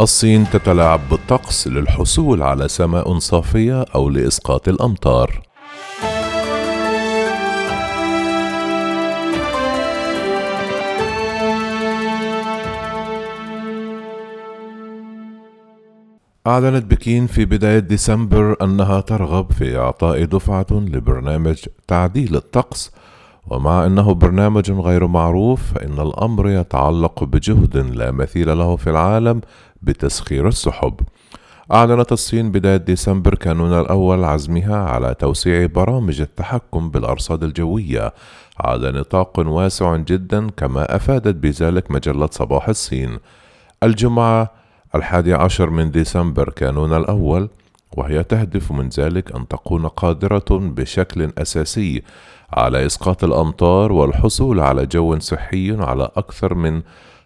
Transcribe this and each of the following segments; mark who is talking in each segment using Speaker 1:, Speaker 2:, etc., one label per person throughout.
Speaker 1: الصين تتلاعب بالطقس للحصول على سماء صافية أو لإسقاط الأمطار. أعلنت بكين في بداية ديسمبر أنها ترغب في إعطاء دفعة لبرنامج تعديل الطقس ومع أنه برنامج غير معروف فإن الأمر يتعلق بجهد لا مثيل له في العالم بتسخير السحب. أعلنت الصين بداية ديسمبر كانون الأول عزمها على توسيع برامج التحكم بالأرصاد الجوية على نطاق واسع جدا كما أفادت بذلك مجلة صباح الصين. الجمعة الحادي عشر من ديسمبر كانون الأول وهي تهدف من ذلك أن تكون قادرة بشكل أساسي على إسقاط الأمطار والحصول على جو صحي على أكثر من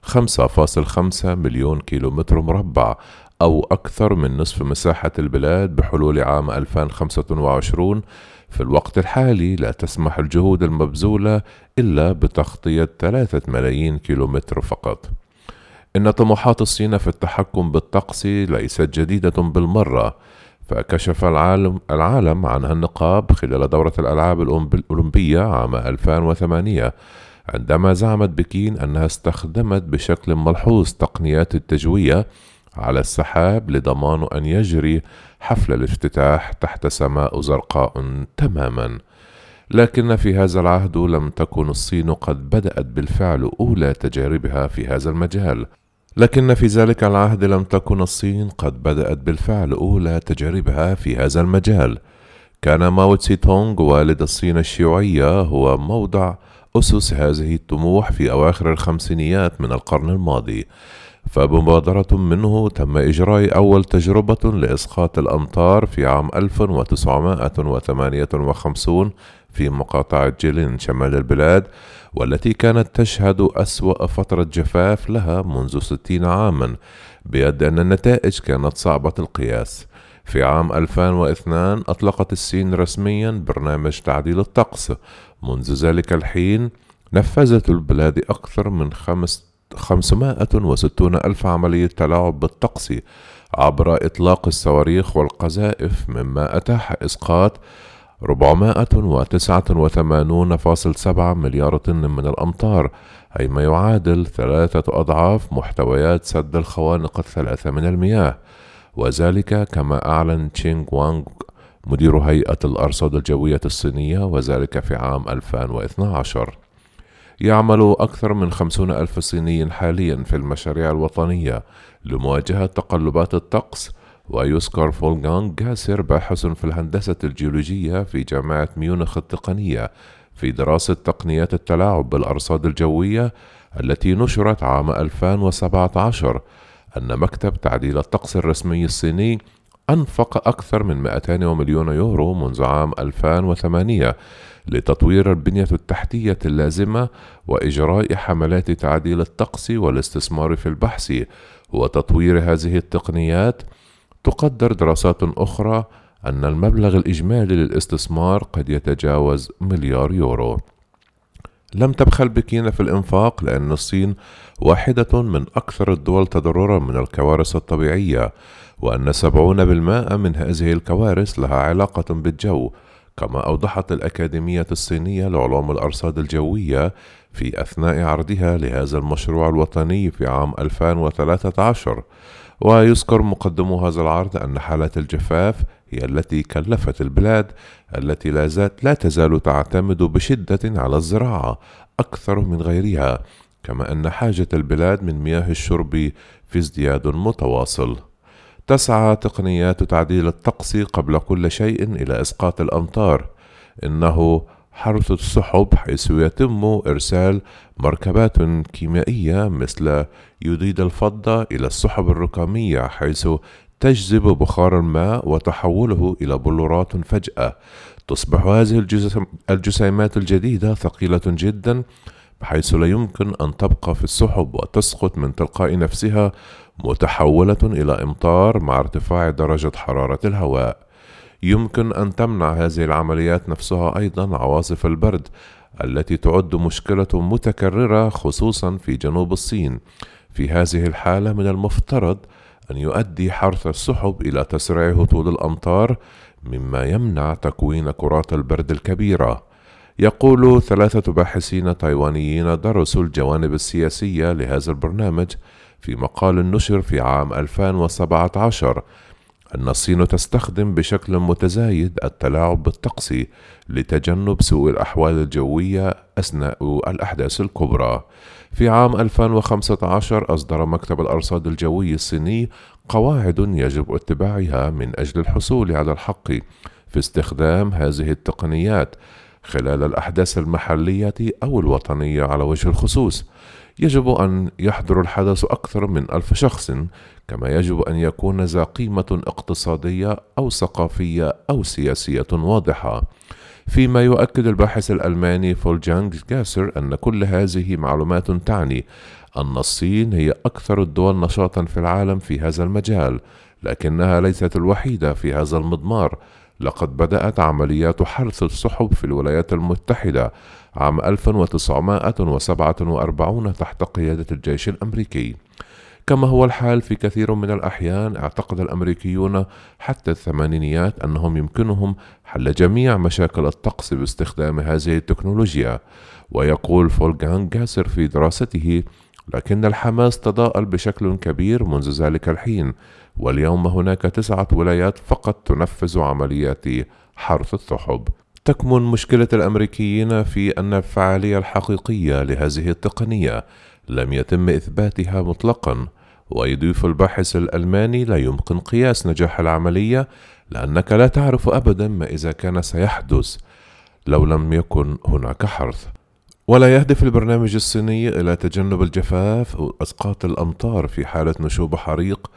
Speaker 1: 5.5 مليون كيلومتر مربع أو أكثر من نصف مساحة البلاد بحلول عام 2025 في الوقت الحالي لا تسمح الجهود المبذولة إلا بتغطية ثلاثة ملايين كيلومتر فقط. إن طموحات الصين في التحكم بالطقس ليست جديدة بالمرة. فكشف العالم, العالم عنها النقاب خلال دورة الألعاب الأولمبية عام 2008 عندما زعمت بكين أنها استخدمت بشكل ملحوظ تقنيات التجوية على السحاب لضمان أن يجري حفل الافتتاح تحت سماء زرقاء تماما. لكن في هذا العهد لم تكن الصين قد بدأت بالفعل أولى تجاربها في هذا المجال. لكن في ذلك العهد لم تكن الصين قد بدأت بالفعل أولى تجاربها في هذا المجال. كان ماو تسي تونغ والد الصين الشيوعية هو موضع أسس هذه الطموح في أواخر الخمسينيات من القرن الماضي. فبمبادرة منه تم إجراء أول تجربة لإسقاط الأمطار في عام 1958 في مقاطعة جيلين شمال البلاد والتي كانت تشهد أسوأ فترة جفاف لها منذ ستين عاما بيد أن النتائج كانت صعبة القياس. في عام 2002 أطلقت الصين رسميا برنامج تعديل الطقس. منذ ذلك الحين نفذت البلاد أكثر من خمس 560 ألف عملية تلاعب بالطقس عبر إطلاق الصواريخ والقذائف مما أتاح إسقاط 489.7 مليار طن من الأمطار أي ما يعادل ثلاثة أضعاف محتويات سد الخوانق الثلاثة من المياه. وذلك كما أعلن تشينغ وانغ مدير هيئة الأرصاد الجوية الصينية وذلك في عام 2012 يعمل أكثر من خمسون ألف صيني حاليا في المشاريع الوطنية لمواجهة تقلبات الطقس ويذكر فولغانغ جاسر باحث في الهندسة الجيولوجية في جامعة ميونخ التقنية في دراسة تقنيات التلاعب بالأرصاد الجوية التي نشرت عام 2017 أن مكتب تعديل الطقس الرسمي الصيني أنفق أكثر من 200 مليون يورو منذ عام 2008 لتطوير البنية التحتية اللازمة وإجراء حملات تعديل الطقس والاستثمار في البحث وتطوير هذه التقنيات تقدر دراسات أخرى أن المبلغ الإجمالي للاستثمار قد يتجاوز مليار يورو. لم تبخل بكين في الإنفاق لأن الصين واحدة من أكثر الدول تضررا من الكوارث الطبيعية، وأن سبعون بالمائة من هذه الكوارث لها علاقة بالجو، كما أوضحت الأكاديمية الصينية لعلوم الأرصاد الجوية في أثناء عرضها لهذا المشروع الوطني في عام 2013 ويذكر مقدم هذا العرض أن حالات الجفاف هي التي كلفت البلاد التي لا, زالت لا تزال تعتمد بشدة على الزراعة أكثر من غيرها كما أن حاجة البلاد من مياه الشرب في ازدياد متواصل. تسعى تقنيات تعديل الطقس قبل كل شيء إلى إسقاط الأمطار. إنه حرث السحب حيث يتم إرسال مركبات كيميائية مثل يوديد الفضة إلى السحب الركامية حيث تجذب بخار الماء وتحوله إلى بلورات فجأة. تصبح هذه الجسيمات الجديدة ثقيلة جدا بحيث لا يمكن أن تبقى في السحب وتسقط من تلقاء نفسها متحولة إلى إمطار مع ارتفاع درجة حرارة الهواء. يمكن أن تمنع هذه العمليات نفسها أيضا عواصف البرد التي تعد مشكلة متكررة خصوصا في جنوب الصين. في هذه الحالة من المفترض أن يؤدي حرث السحب إلى تسريع هطول الأمطار مما يمنع تكوين كرات البرد الكبيرة. يقول ثلاثة باحثين تايوانيين درسوا الجوانب السياسية لهذا البرنامج في مقال نشر في عام 2017 أن الصين تستخدم بشكل متزايد التلاعب بالطقس لتجنب سوء الأحوال الجوية أثناء الأحداث الكبرى. في عام 2015 أصدر مكتب الأرصاد الجوي الصيني قواعد يجب اتباعها من أجل الحصول على الحق في استخدام هذه التقنيات خلال الأحداث المحلية أو الوطنية على وجه الخصوص. يجب أن يحضر الحدث أكثر من ألف شخص كما يجب أن يكون ذا قيمة اقتصادية أو ثقافية أو سياسية واضحة فيما يؤكد الباحث الألماني فولجانج جاسر أن كل هذه معلومات تعني أن الصين هي أكثر الدول نشاطا في العالم في هذا المجال لكنها ليست الوحيدة في هذا المضمار لقد بدأت عمليات حرث السحب في الولايات المتحدة عام 1947 تحت قيادة الجيش الأمريكي. كما هو الحال في كثير من الأحيان اعتقد الأمريكيون حتى الثمانينيات أنهم يمكنهم حل جميع مشاكل الطقس باستخدام هذه التكنولوجيا. ويقول فولغان جاسر في دراسته لكن الحماس تضاءل بشكل كبير منذ ذلك الحين. واليوم هناك تسعة ولايات فقط تنفذ عمليات حرث السحب تكمن مشكلة الأمريكيين في أن الفعالية الحقيقية لهذه التقنية لم يتم إثباتها مطلقا ويضيف الباحث الألماني لا يمكن قياس نجاح العملية لأنك لا تعرف أبدا ما إذا كان سيحدث لو لم يكن هناك حرث. ولا يهدف البرنامج الصيني إلى تجنب الجفاف أو إسقاط الأمطار في حالة نشوب حريق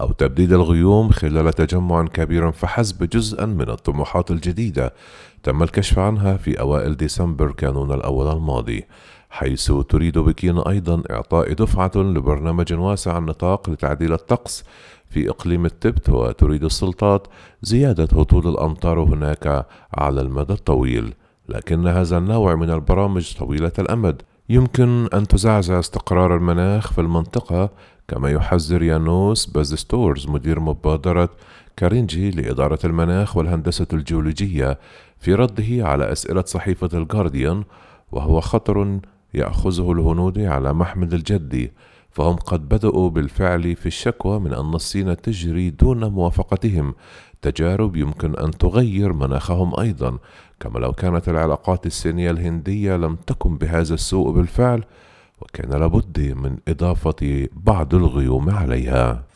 Speaker 1: أو تبديد الغيوم خلال تجمع كبير فحسب جزءا من الطموحات الجديدة تم الكشف عنها في أوائل ديسمبر كانون الأول الماضي حيث تريد بكين أيضا إعطاء دفعة لبرنامج واسع النطاق لتعديل الطقس في إقليم التبت وتريد السلطات زيادة هطول الأمطار هناك على المدى الطويل لكن هذا النوع من البرامج طويلة الأمد. يمكن أن تزعزع استقرار المناخ في المنطقة كما يحذر يانوس بازستورز مدير مبادرة كارنيجي لإدارة المناخ والهندسة الجيولوجية في رده على أسئلة صحيفة الجارديان وهو خطر يأخذه الهنود على محمل الجد فهم قد بدأوا بالفعل في الشكوى من أن الصين تجري دون موافقتهم تجارب يمكن أن تغير مناخهم أيضا. كما لو كانت العلاقات الصينية الهندية لم تكن بهذا السوء بالفعل وكان لابد من إضافة بعض الغيوم عليها.